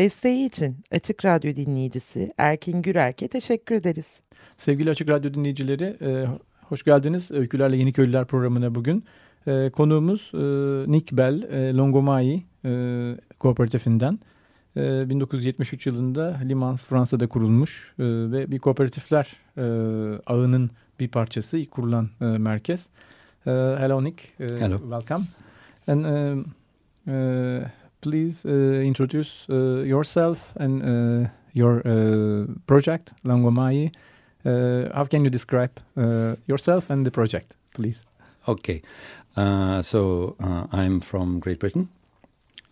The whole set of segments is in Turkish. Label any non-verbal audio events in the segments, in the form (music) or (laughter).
Desteği için Açık Radyo dinleyicisi Erkin Gürerk'e teşekkür ederiz. Sevgili Açık Radyo dinleyicileri, e, hoş geldiniz Öykülerle Yeni Köylüler programına bugün. E, konuğumuz e, Nick Bell, e, Longomai e, kooperatifinden. E, 1973 yılında Limans Fransa'da kurulmuş e, ve bir kooperatifler e, ağının bir parçası, ilk kurulan e, merkez. Hello Nick, hello. welcome. And um, uh, please uh, introduce uh, yourself and uh, your uh, project, Langomai. Uh, how can you describe uh, yourself and the project, please? Okay, uh, so uh, I'm from Great Britain,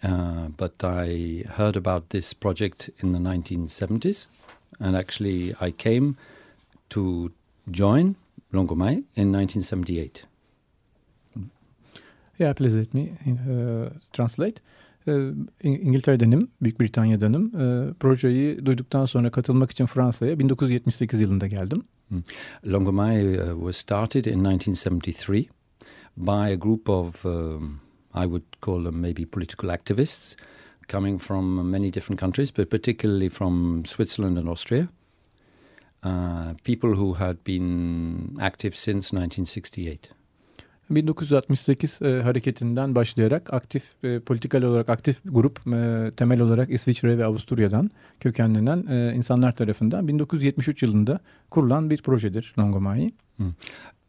uh, but I heard about this project in the 1970s, and actually I came to join Longomai in 1978. Yeah, please let me uh, translate. İngiltere'denim, Büyük Britanya'danım. Projeyi duyduktan sonra katılmak için Fransa'ya 1978 yılında geldim. Longomai uh, was started in 1973 by a group of, um, I would call them maybe political activists, coming from many different countries, but particularly from Switzerland and Austria. Uh, people who had been active since 1968. 1968 e, hareketinden başlayarak aktif e, politikal olarak aktif grup e, temel olarak İsviçre ve Avusturya'dan kökenlenen e, insanlar tarafından 1973 yılında kurulan bir projedir Longomai. Mm.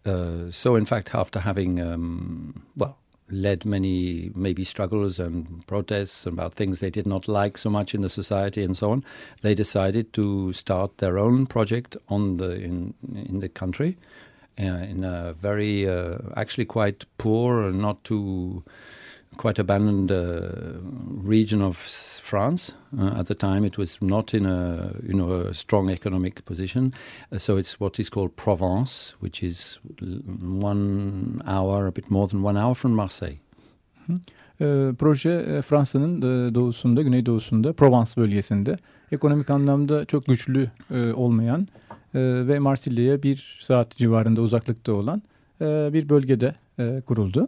Uh, so in fact after having um, well led many maybe struggles and protests about things they did not like so much in the society and so on they decided to start their own project on the in in the country in a very uh, actually quite poor and not too quite abandoned uh, region of France. Uh, at the time, it was not in a you know a strong economic position, uh, so it's what is called Provence, which is one hour, a bit more than one hour from Marseille. E, proje Fransa'nın doğusunda, güneydoğusunda, Provence bölgesinde ekonomik anlamda çok güçlü e, olmayan e, ve Marsilya'ya bir saat civarında uzaklıkta olan e, bir bölgede e, kuruldu.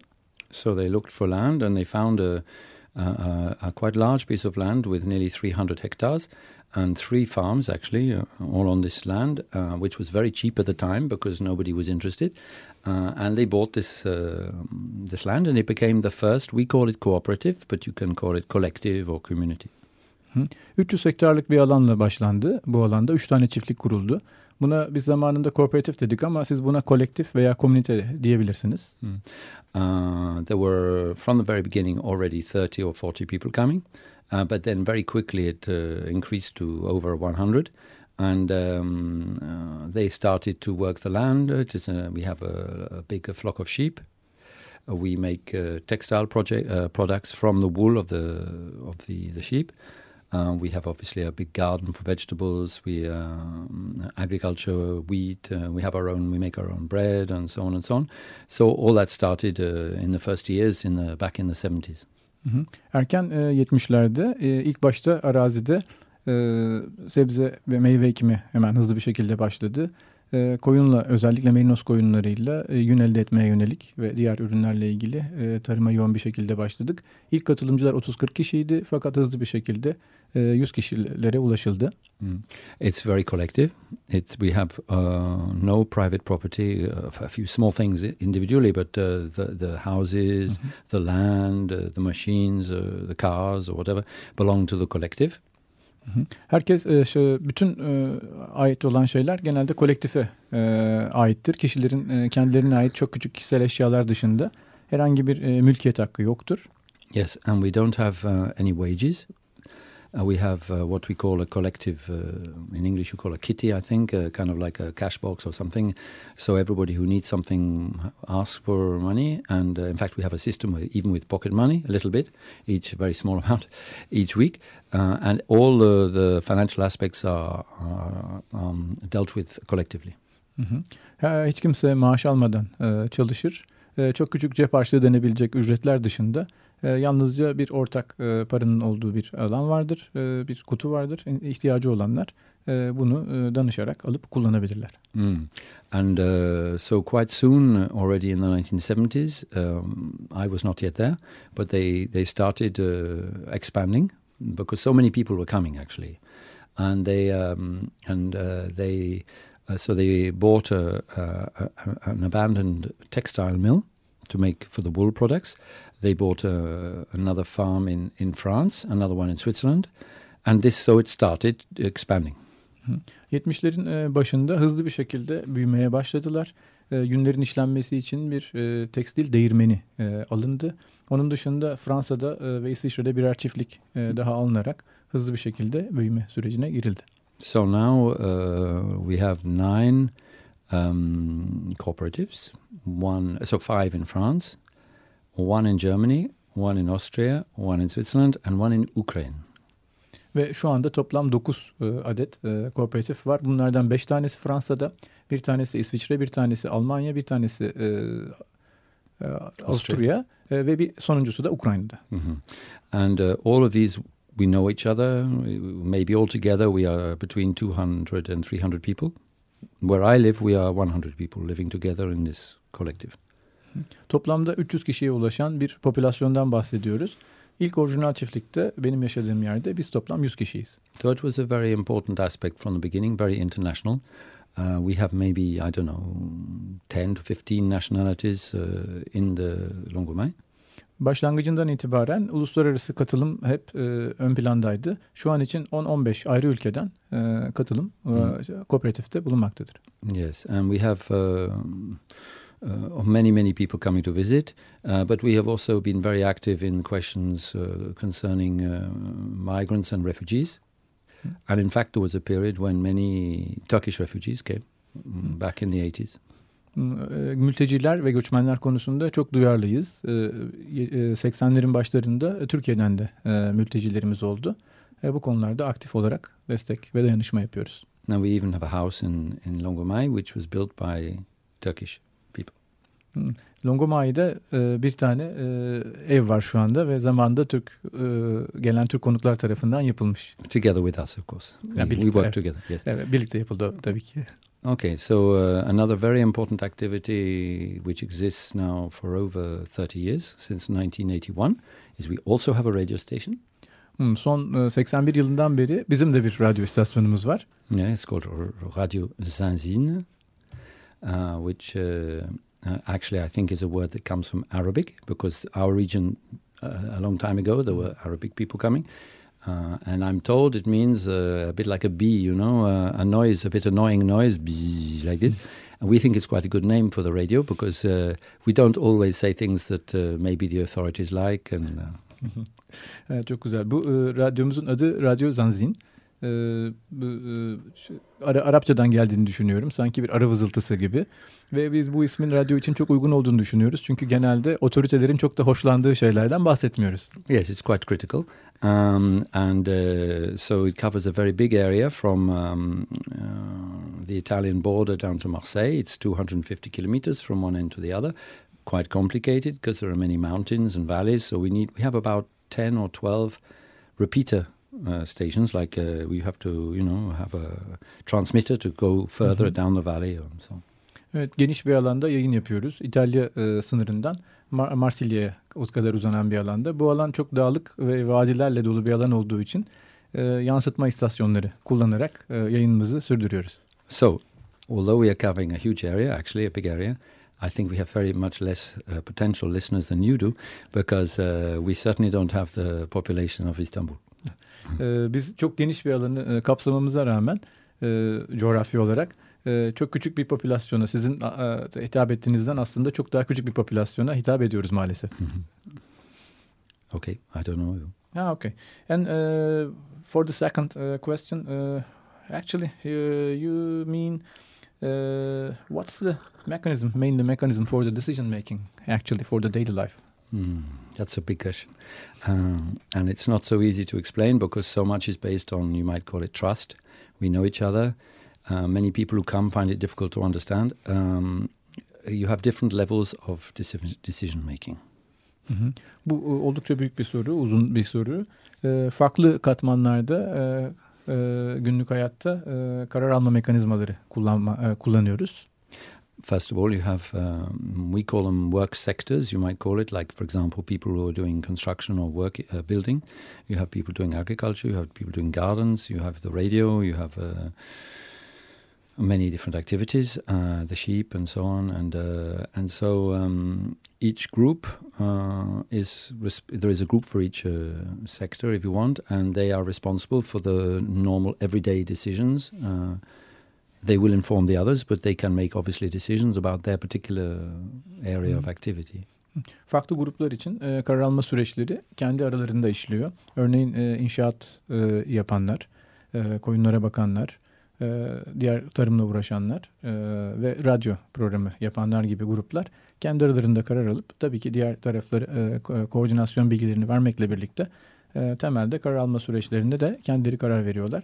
So they looked for land and they found a, a, a quite large piece of land with nearly 300 hectares and three farms actually uh, all on this land, uh, which was very cheap at the time because nobody was interested. Uh, and they bought this uh, this land and it became the first. We call it cooperative, but you can call it collective or community. 300 hektarlık bir alanla başlandı. Bu alanda 3 tane çiftlik kuruldu. Buna biz zamanında kooperatif dedik ama siz buna kolektif veya komünite diyebilirsiniz. Hmm. Uh, there were from the very beginning already 30 or 40 people coming, uh, but then very quickly it uh, increased to over 100. And um, uh, they started to work the land. It is a, we have a, a big flock of sheep. Uh, we make uh, textile project, products from the wool of the of the, the sheep. Uh, we have obviously a big garden for vegetables. We uh, agriculture, wheat. Uh, we have our own. We make our own bread and so on and so on. So all that started in the first years in the back in the 70s. Hı hı. Erken e, 70'lerde e, ilk başta arazide e, sebze ve meyve ekimi hemen hızlı bir şekilde başladı. E, koyunla özellikle merinos koyunlarıyla e, yün elde etmeye yönelik ve diğer ürünlerle ilgili e, tarıma yoğun bir şekilde başladık. İlk katılımcılar 30-40 kişiydi fakat hızlı bir şekilde 100 kişilere ulaşıldı. Mm. It's very collective. It, we have uh, no private property, uh, a few small things individually, but uh, the, the houses, mm -hmm. the land, uh, the machines, uh, the cars or whatever belong to the collective. Herkes bütün ait olan şeyler genelde kolektife aittir. Kişilerin kendilerine ait çok küçük kişisel eşyalar dışında herhangi bir mülkiyet hakkı yoktur. Yes, and we don't have uh, any wages. Uh, we have uh, what we call a collective, uh, in English you call a kitty, I think, uh, kind of like a cash box or something. So everybody who needs something asks for money. And uh, in fact, we have a system where, even with pocket money, a little bit, each very small (laughs) amount each week. Uh, and all the financial aspects are, are um, dealt with collectively. Hı hı. Hiç kimse maaş almadan çalışır. Çok küçük cep harçlığı denebilecek ücretler dışında e, yalnızca bir ortak e, paranın olduğu bir alan vardır, e, bir kutu vardır. İhtiyacı olanlar e, bunu danışarak alıp kullanabilirler. Mm. And uh, so quite soon, already in the 1970s, um, I was not yet there, but they they started uh, expanding because so many people were coming actually, and they um, and uh, they uh, so they bought a, a, an abandoned textile mill to make for the wool products. They bought a, another farm in, in France, another one in Switzerland, and this so it started expanding. 70'lerin e, başında hızlı bir şekilde büyümeye başladılar. E, yünlerin işlenmesi için bir e, tekstil değirmeni alındı. Onun dışında Fransa'da ve İsviçre'de birer çiftlik daha alınarak hızlı bir şekilde büyüme sürecine girildi. So now uh, we have nine um, cooperatives, one so five in France, one in Germany, one in Austria, one in Switzerland and one in Ukraine. Ve şu anda toplam 9 e, adet e, kooperatif var. Bunlardan 5 tanesi Fransa'da, bir tanesi İsviçre, bir tanesi Almanya, bir tanesi e, e, Avusturya e, ve bir sonuncusu da Ukrayna'da. Mm -hmm. And uh, all of these we know each other. Maybe altogether we are between 200 and 300 people. Where I live we are 100 people living together in this collective. Toplamda 300 kişiye ulaşan bir popülasyondan bahsediyoruz. İlk orijinal çiftlikte benim yaşadığım yerde biz toplam 100 kişiyiz. So it was a very important aspect from the beginning, very international. Uh, we have maybe, I don't know, 10 to 15 nationalities uh, in the Longomai. Başlangıcından itibaren uluslararası katılım hep e, ön plandaydı. Şu an için 10-15 ayrı ülkeden e, katılım e, hmm. kooperatifte bulunmaktadır. Yes, and we have uh, uh, of many, many people coming to visit. Uh, but we have also been very active in questions uh, concerning uh, migrants and refugees. Mm. And in fact, there was a period when many Turkish refugees came mm. back in the 80s. Mülteciler ve göçmenler konusunda çok duyarlıyız. 80'lerin başlarında Türkiye'den de mültecilerimiz oldu. Bu konularda aktif olarak destek ve dayanışma yapıyoruz. Now we even have a house in, in Longomai which was built by Turkish Longomai'de e, bir tane e, ev var şu anda ve zamanda Türk e, gelen Türk konuklar tarafından yapılmış. Together with us of course. Yani we, we work evet. together. Yes. Evet, birlikte yapıldı tabii ki. Okay, so uh, another very important activity which exists now for over 30 years since 1981 is we also have a radio station. Hmm, son 81 yılından beri bizim de bir radyo istasyonumuz var. Yeah, it's called Radio Zanzine, uh, which uh, Uh, actually, I think is a word that comes from Arabic because our region, uh, a long time ago, there were Arabic people coming. Uh, and I'm told it means uh, a bit like a bee, you know, uh, a noise, a bit annoying noise, bee, like this. And we think it's quite a good name for the radio because uh, we don't always say things that maybe the authorities like. And (laughs) Çok güzel. Bu radyomuzun adı Radyo Zanzin. E, bu, e, Ara, Arapçadan geldiğini düşünüyorum. Sanki bir ara vızıltısı gibi. Ve biz bu ismin radyo için çok uygun olduğunu düşünüyoruz. Çünkü genelde otoritelerin çok da hoşlandığı şeylerden bahsetmiyoruz. Yes, it's quite critical. Um, and uh, so it covers a very big area from um, uh, the Italian border down to Marseille. It's 250 kilometers from one end to the other. Quite complicated because there are many mountains and valleys. So we need we have about 10 or 12 repeater uh, stations. Like uh, we have to, you know, have a transmitter to go further mm -hmm. down the valley and so. Evet geniş bir alanda yayın yapıyoruz. İtalya e, sınırından Mar Marsilya'ya o kadar uzanan bir alanda. Bu alan çok dağlık ve vadilerle dolu bir alan olduğu için e, yansıtma istasyonları kullanarak e, yayınımızı sürdürüyoruz. So, although we are covering a huge area, actually a big area, I think we have very much less uh, potential listeners than you do because uh, we certainly don't have the population of Istanbul. Ee, biz çok geniş bir alanı e, kapsamamıza rağmen e, coğrafi olarak e, çok küçük bir popülasyona sizin e, hitap ettiğinizden aslında çok daha küçük bir popülasyona hitap ediyoruz maalesef. Okay, I don't know you. Ah, okay. And uh, for the second uh, question, uh, actually, uh, you mean uh, what's the mechanism, mainly mechanism for the decision making, actually, for the daily life? Mm, that's a big question. Um, and it's not so easy to explain because so much is based on, you might call it trust. We know each other. Uh, many people who come find it difficult to understand. Um, you have different levels of decision making. Hı hı. Bu e, oldukça büyük bir soru, uzun bir soru. E, farklı katmanlarda e, e, günlük hayatta e, karar alma mekanizmaları kullanma, e, kullanıyoruz. First of all, you have, um, we call them work sectors, you might call it, like, for example, people who are doing construction or work uh, building. You have people doing agriculture, you have people doing gardens, you have the radio, you have uh, many different activities, uh, the sheep and so on, and uh, and so um, each group uh, is there is a group for each uh, sector, if you want, and they are responsible for the normal everyday decisions. They will inform the others, but they can make obviously decisions about their particular area of activity. Farklı gruplar için e, karar alma süreçleri kendi aralarında işliyor. Örneğin e, inşaat e, yapanlar, e, koyunlara bakanlar, e, diğer tarımla uğraşanlar e, ve radyo programı yapanlar gibi gruplar kendi aralarında karar alıp tabii ki diğer tarafları e, koordinasyon bilgilerini vermekle birlikte temelde karar alma süreçlerinde de kendileri karar veriyorlar.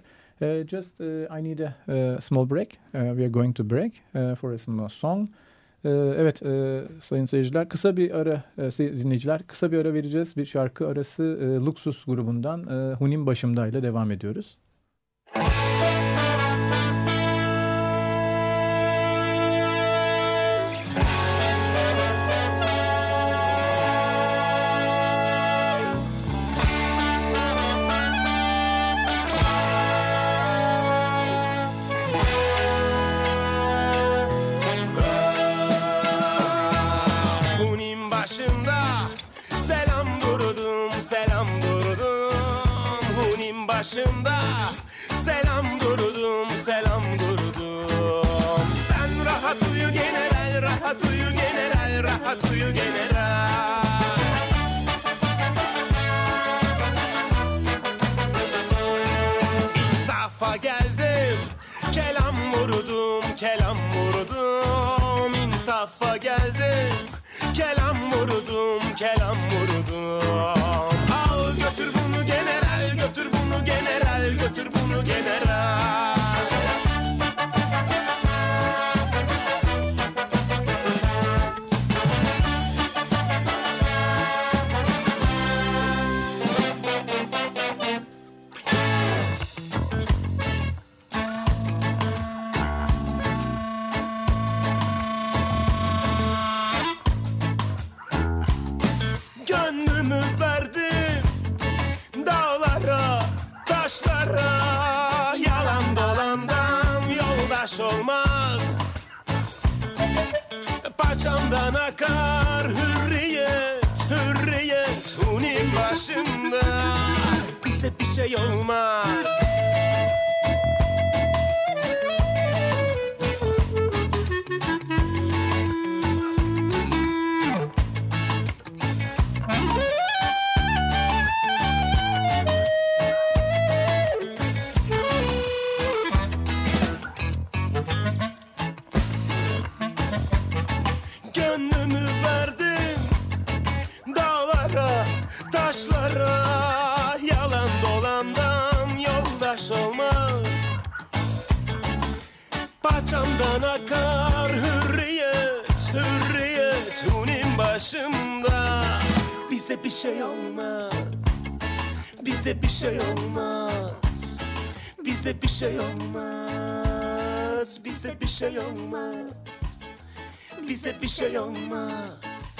Just I need a small break. we are going to break for a small song. evet sayın seyirciler kısa bir ara dinleyiciler kısa bir ara vereceğiz. Bir şarkı arası Luxus grubundan Hunim Başımda ile devam ediyoruz. Müzik başında Selam durdum selam durdum. Sen rahat uyu general rahat uyu general rahat uyu general. İnsafa geldim kelam vurdum kelam vurdum. İnsafa geldim kelam vurdum kelam vurdum götür bunu general götür bunu general Bize bir şey olmaz. Bize bir şey olmaz. Bize bir şey olmaz. Bize bir şey olmaz.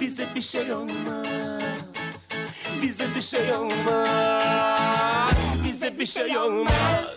Bize bir şey olmaz. Bize bir şey olmaz. Bize bir şey olmaz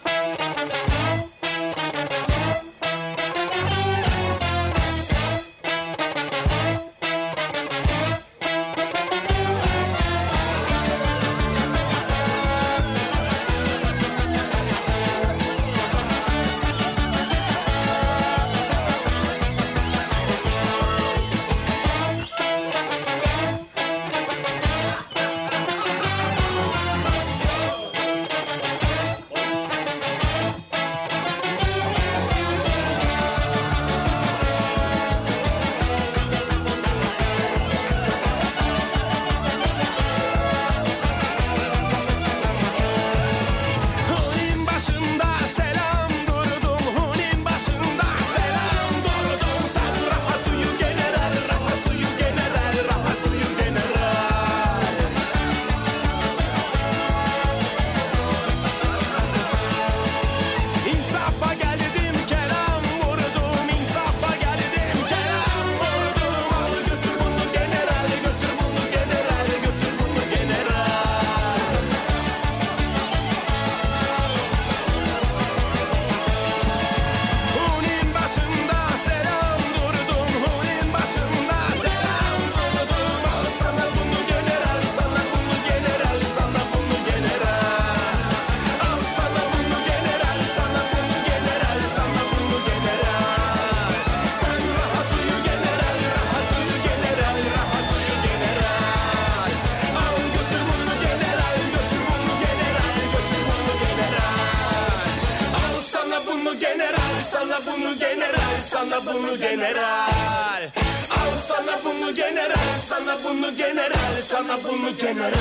sana bunu general Al sana bunu general Sana bunu general Sana bunu general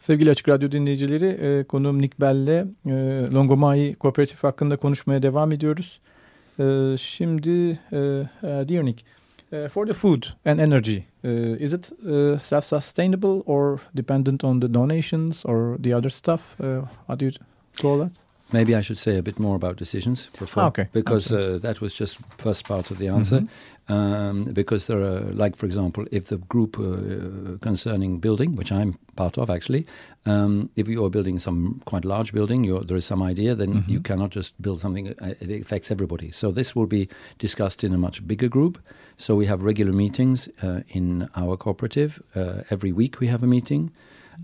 Sevgili Açık Radyo dinleyicileri, e, konuğum Nick Bell'le e, Longomai Kooperatif hakkında konuşmaya devam ediyoruz. E, şimdi, dear Nick, for the food and energy, is it self-sustainable or dependent on the donations or the other stuff? How do you call that? Maybe I should say a bit more about decisions before, okay. because uh, that was just first part of the answer. Mm-hmm. Um, because there are, like for example, if the group uh, concerning building, which I'm part of actually, um, if you are building some quite large building, you're, there is some idea, then Mm-hmm. you cannot just build something. uh, It affects everybody. So this will be discussed in a much bigger group. So we have regular meetings uh, in our cooperative. Uh, every week we have a meeting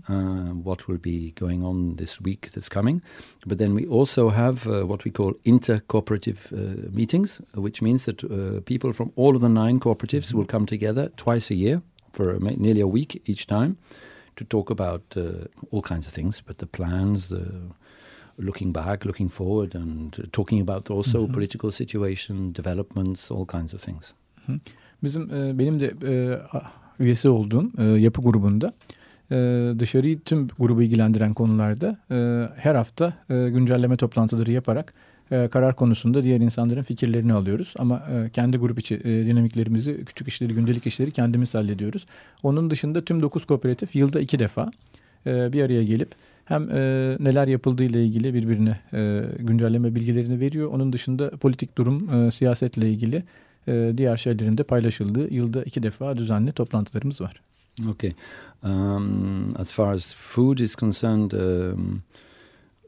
uh, what will be going on this week that's coming. But then we also have uh, what we call inter-cooperative uh, meetings, which means that uh, people from all of the nine cooperatives will come together twice a year for a, nearly a week each time to talk about uh, all kinds of things, but the plans, the looking back, looking forward, and uh, talking about also political situation, developments, all kinds of things. Bizim e, benim de e, üyesi olduğum e, yapı grubunda e, dışarıyı tüm grubu ilgilendiren konularda e, her hafta e, güncelleme toplantıları yaparak e, karar konusunda diğer insanların fikirlerini alıyoruz. Ama kendi grup içi dinamiklerimizi, küçük işleri, gündelik işleri kendimiz hallediyoruz. Onun dışında tüm 9 kooperatif yılda iki defa bir araya gelip hem e, neler yapıldığı ile ilgili birbirine e, güncelleme bilgilerini veriyor. Onun dışında politik durum, e, siyasetle ilgili e, diğer şeylerin de paylaşıldığı yılda iki defa düzenli toplantılarımız var. Okay. Um, as far as food is concerned, um,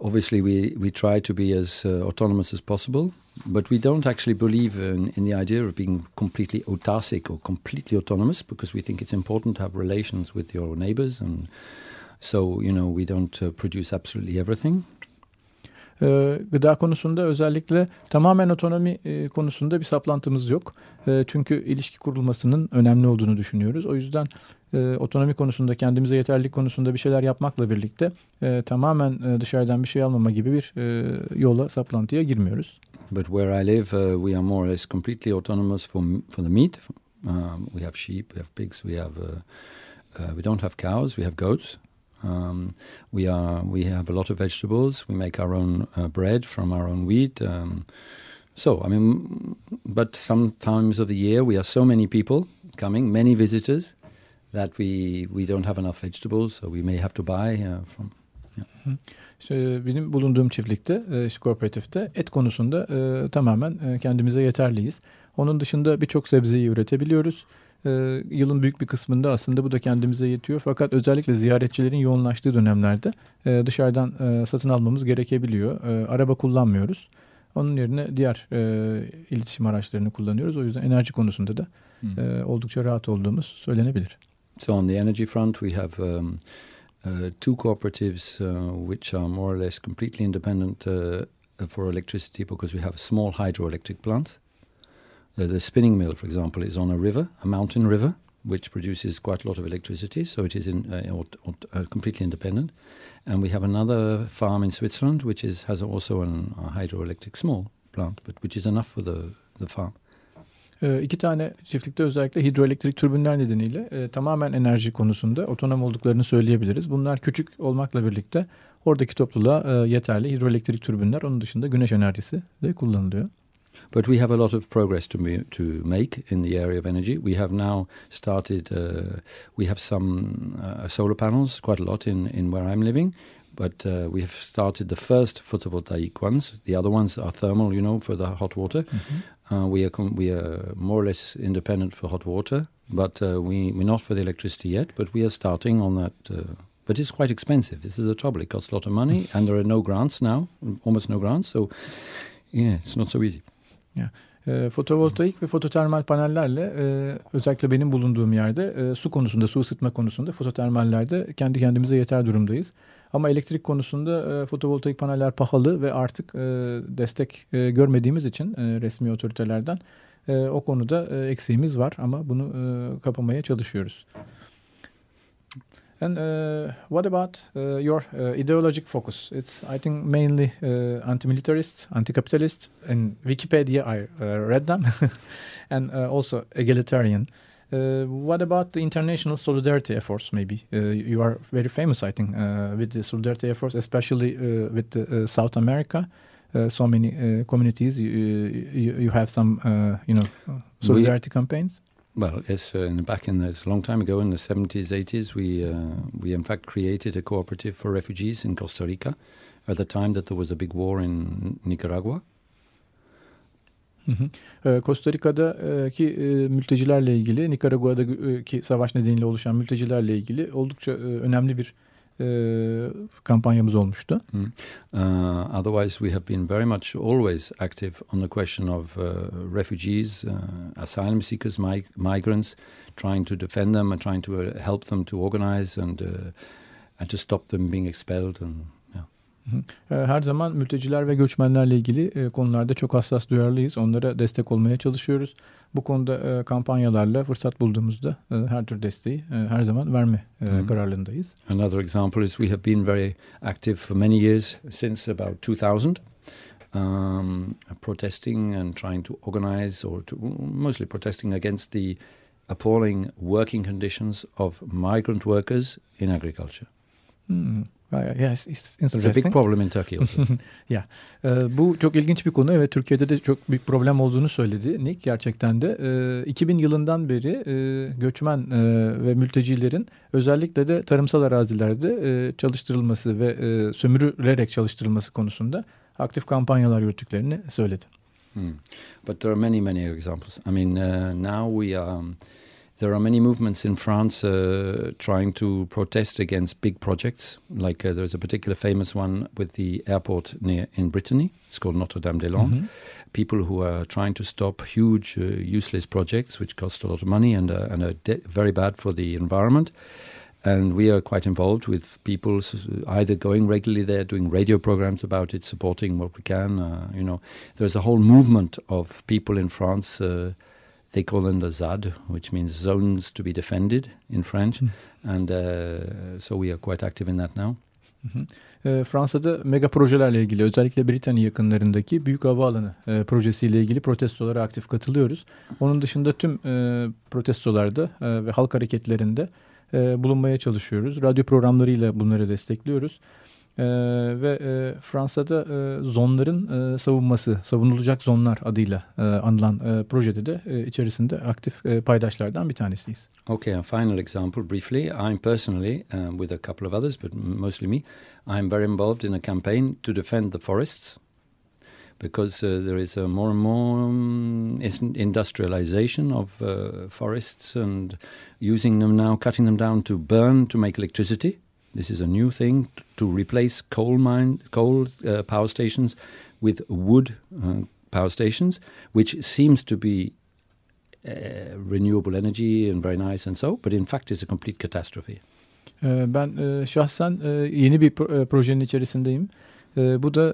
obviously we, we try to be as uh, autonomous as possible, but we don't actually believe in, in the idea of being completely autarcic or completely autonomous because we think it's important to have relations with your neighbors. And so, you know, we don't uh, produce absolutely everything. Gıda konusunda özellikle tamamen otonomi konusunda bir saplantımız yok. Çünkü ilişki kurulmasının önemli olduğunu düşünüyoruz. O yüzden e, otonomi konusunda kendimize yeterlilik konusunda bir şeyler yapmakla birlikte e, tamamen e, dışarıdan bir şey almama gibi bir e, yola saplantıya girmiyoruz. But where I live, uh, we are more or less completely autonomous for for the meat. Um, we have sheep, we have pigs, we have uh, uh, we don't have cows, we have goats. Um, we are we have a lot of vegetables. We make our own uh, bread from our own wheat. Um, so I mean, but sometimes of the year we are so many people coming, many visitors, that we we don't have enough vegetables, so we may have to buy uh, from. İşte benim bulunduğum çiftlikte, e, işte kooperatifte et konusunda e, tamamen e, kendimize yeterliyiz. Onun dışında birçok sebzeyi üretebiliyoruz. E, yılın büyük bir kısmında aslında bu da kendimize yetiyor. Fakat özellikle ziyaretçilerin yoğunlaştığı dönemlerde e, dışarıdan e, satın almamız gerekebiliyor. E, araba kullanmıyoruz. Onun yerine diğer e, iletişim araçlarını kullanıyoruz. O yüzden enerji konusunda da e, oldukça rahat olduğumuz söylenebilir. So on the energy front, we have um, uh, two cooperatives uh, which are more or less completely independent uh, for electricity because we have small hydroelectric plants. Uh, the spinning mill, for example, is on a river, a mountain river, which produces quite a lot of electricity. So it is in, uh, uh, completely independent. And we have another farm in Switzerland which is has also an, a hydroelectric small plant, but which is enough for the the farm. E, iki tane çiftlikte özellikle hidroelektrik türbinler nedeniyle e, tamamen enerji konusunda otonom olduklarını söyleyebiliriz. Bunlar küçük olmakla birlikte oradaki topluluğa e, yeterli hidroelektrik türbinler. Onun dışında güneş enerjisi de kullanılıyor. But we have a lot of progress to be, to make in the area of energy. We have now started. Uh, we have some uh, solar panels, quite a lot in in where I'm living. But uh, we have started the first photovoltaic ones. The other ones are thermal, you know, for the hot water. Uh, we are we are more or less independent for hot water, but uh, we we're not for the electricity yet. But we are starting on that. Uh, but it's quite expensive. This is the trouble. It costs a lot of money, and there are no grants now, almost no grants. So, yeah, it's not so easy. E, fotovoltaik ve fototermal panellerle e, özellikle benim bulunduğum yerde e, su konusunda, su ısıtma konusunda fototermallerde kendi kendimize yeter durumdayız. Ama elektrik konusunda e, fotovoltaik paneller pahalı ve artık e, destek e, görmediğimiz için e, resmi otoritelerden e, o konuda e, eksiğimiz var ama bunu e, kapamaya çalışıyoruz. And uh, what about uh, your uh, ideologic focus? It's, I think, mainly uh, anti-militarist, anti-capitalist. In Wikipedia, I uh, read them, (laughs) and uh, also egalitarian. Uh, what about the international solidarity efforts? Maybe uh, you are very famous, I think, uh, with the solidarity efforts, especially uh, with uh, South America. Uh, so many uh, communities. You, you, you have some, uh, you know, solidarity campaigns. Well, yes, uh, in, back in this long time ago, in the 70s, 80s, we uh, we in fact created a cooperative for refugees in Costa Rica. At the time that there was a big war in Nicaragua, Hı. Ee, Costa Rica'daki e, mültecilerle ilgili, Nikaragua'daki savaş nedeniyle oluşan mültecilerle ilgili oldukça e, önemli bir e, kampanyamız olmuştu. Mm. Uh, otherwise, we have been very much always active on the question of uh, refugees, uh, asylum seekers, mig- migrants, trying to defend them and trying to uh, help them to organize and uh, and to stop them being expelled. And Her zaman mülteciler ve göçmenlerle ilgili e, konularda çok hassas duyarlıyız. Onlara destek olmaya çalışıyoruz. Bu konuda e, kampanyalarla fırsat bulduğumuzda e, her tür desteği her zaman verme Hı. kararlılığındayız. another example is we have been very active for many years since about 2000. Um, protesting and trying to organize, or to mostly protesting against the appalling working conditions of migrant workers in agriculture. Hmm. Yes, it's It's a big problem in Turkey also. (laughs) Ee, bu çok ilginç bir konu. Evet Türkiye'de de çok büyük problem olduğunu söyledi Nick gerçekten de. Ee, 2000 yılından beri e, göçmen e, ve mültecilerin özellikle de tarımsal arazilerde e, çalıştırılması ve e, sömürülerek çalıştırılması konusunda aktif kampanyalar yürüttüklerini söyledi. Hmm. But there are many, many examples. I mean, uh, now we um, there are many movements in France uh, trying to protest against big projects. Like uh, there's a particular famous one with the airport near in Brittany. It's called Notre Dame des Landes. Hı hı. People who are trying to stop huge, uh, useless projects which cost a lot of money and uh, and are very bad for the environment. And we are quite involved with people either going regularly there, doing radio programs about it, supporting what we can. Uh, you know, there's a whole movement of people in France. They call them the ZAD, which means zones to be defended in French. Hmm. And uh, so we are quite active in that now. Hı hı. Ee, Fransa'da mega projelerle ilgili özellikle Britanya yakınlarındaki büyük havaalanı e, projesiyle ilgili protestolara aktif katılıyoruz. Onun dışında tüm e, protestolarda e, ve halk hareketlerinde e, bulunmaya çalışıyoruz. Radyo programlarıyla bunları destekliyoruz. E, ve e, Fransa'da e, zonların e, savunması, savunulacak zonlar adıyla e, anılan e, projede de e, içerisinde aktif e, paydaşlardan bir tanesiyiz. Okay, a final example briefly. I'm personally, um, with a couple of others, but mostly me, I'm very involved in a campaign to defend the forests because uh, there is a more and more um, industrialization of uh, forests and using them now, cutting them down to burn to make electricity. This is a new thing to replace coal mine, coal uh, power stations with wood uh, power stations, which seems to be uh, renewable energy and very nice and so, but in fact is a complete catastrophe. Ee, Ben e, şahsen e, yeni bir e, projenin içerisindeyim. Bu da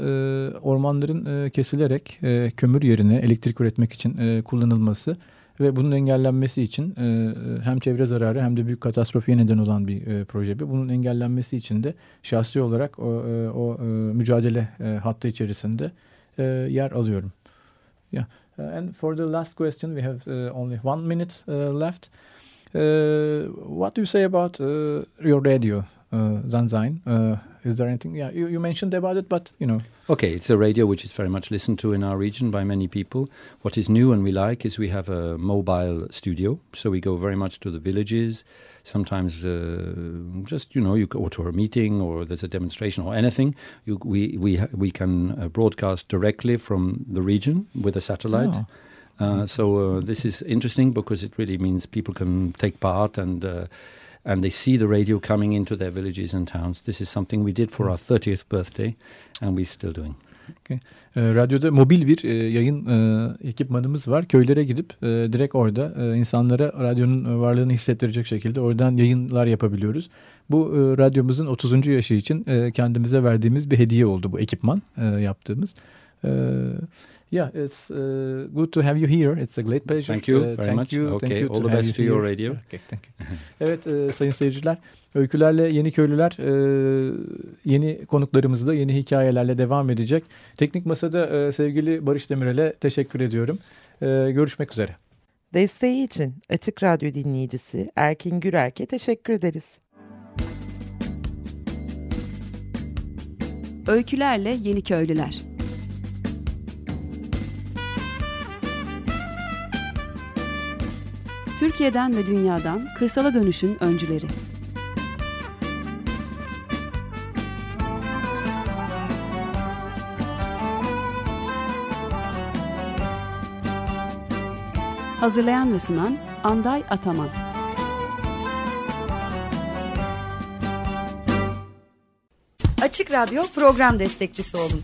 ormanların kesilerek kömür yerine elektrik üretmek için kullanılması ve bunun engellenmesi için e, hem çevre zararı hem de büyük katastrofiye neden olan bir e, proje. bu. Bunun engellenmesi için de şahsi olarak o, e, o e, mücadele e, hattı içerisinde e, yer alıyorum. Yeah. And for the last question, we have uh, only one minute uh, left. Uh, what do you say about uh, your radio, uh, Zanzine? Uh, is there anything? Yeah, you, you mentioned about it, but you know, Okay, it's a radio which is very much listened to in our region by many people. What is new and we like is we have a mobile studio, so we go very much to the villages. Sometimes, uh, just you know, you go to a meeting or there's a demonstration or anything. You, we we ha- we can uh, broadcast directly from the region with a satellite. Oh. Uh, so uh, this is interesting because it really means people can take part and uh, and they see the radio coming into their villages and towns. This is something we did for our 30th birthday, and we're still doing. E, radyoda mobil bir e, yayın e, ekipmanımız var. Köylere gidip e, direkt orada e, insanlara radyonun e, varlığını hissettirecek şekilde oradan yayınlar yapabiliyoruz. Bu e, radyomuzun 30. yaşı için e, kendimize verdiğimiz bir hediye oldu bu ekipman e, yaptığımız. E, Yeah, it's uh, good to have you here. It's a great pleasure. Thank you Uh, very thank much. You, Okay, thank you all to the best to you your radio. Okay, thank you. (laughs) evet e, sayın seyirciler, Öykülerle Yeni Köylüler e, yeni konuklarımızla yeni hikayelerle devam edecek. Teknik Masa'da e, sevgili Barış Demirel'e teşekkür ediyorum. E, görüşmek üzere. Desteği için Açık Radyo dinleyicisi Erkin Gürerk'e teşekkür ederiz. Öykülerle Yeni Köylüler Türkiye'den ve dünyadan kırsala dönüşün öncüleri. Hazırlayan ve sunan Anday Ataman. Açık Radyo program destekçisi olun.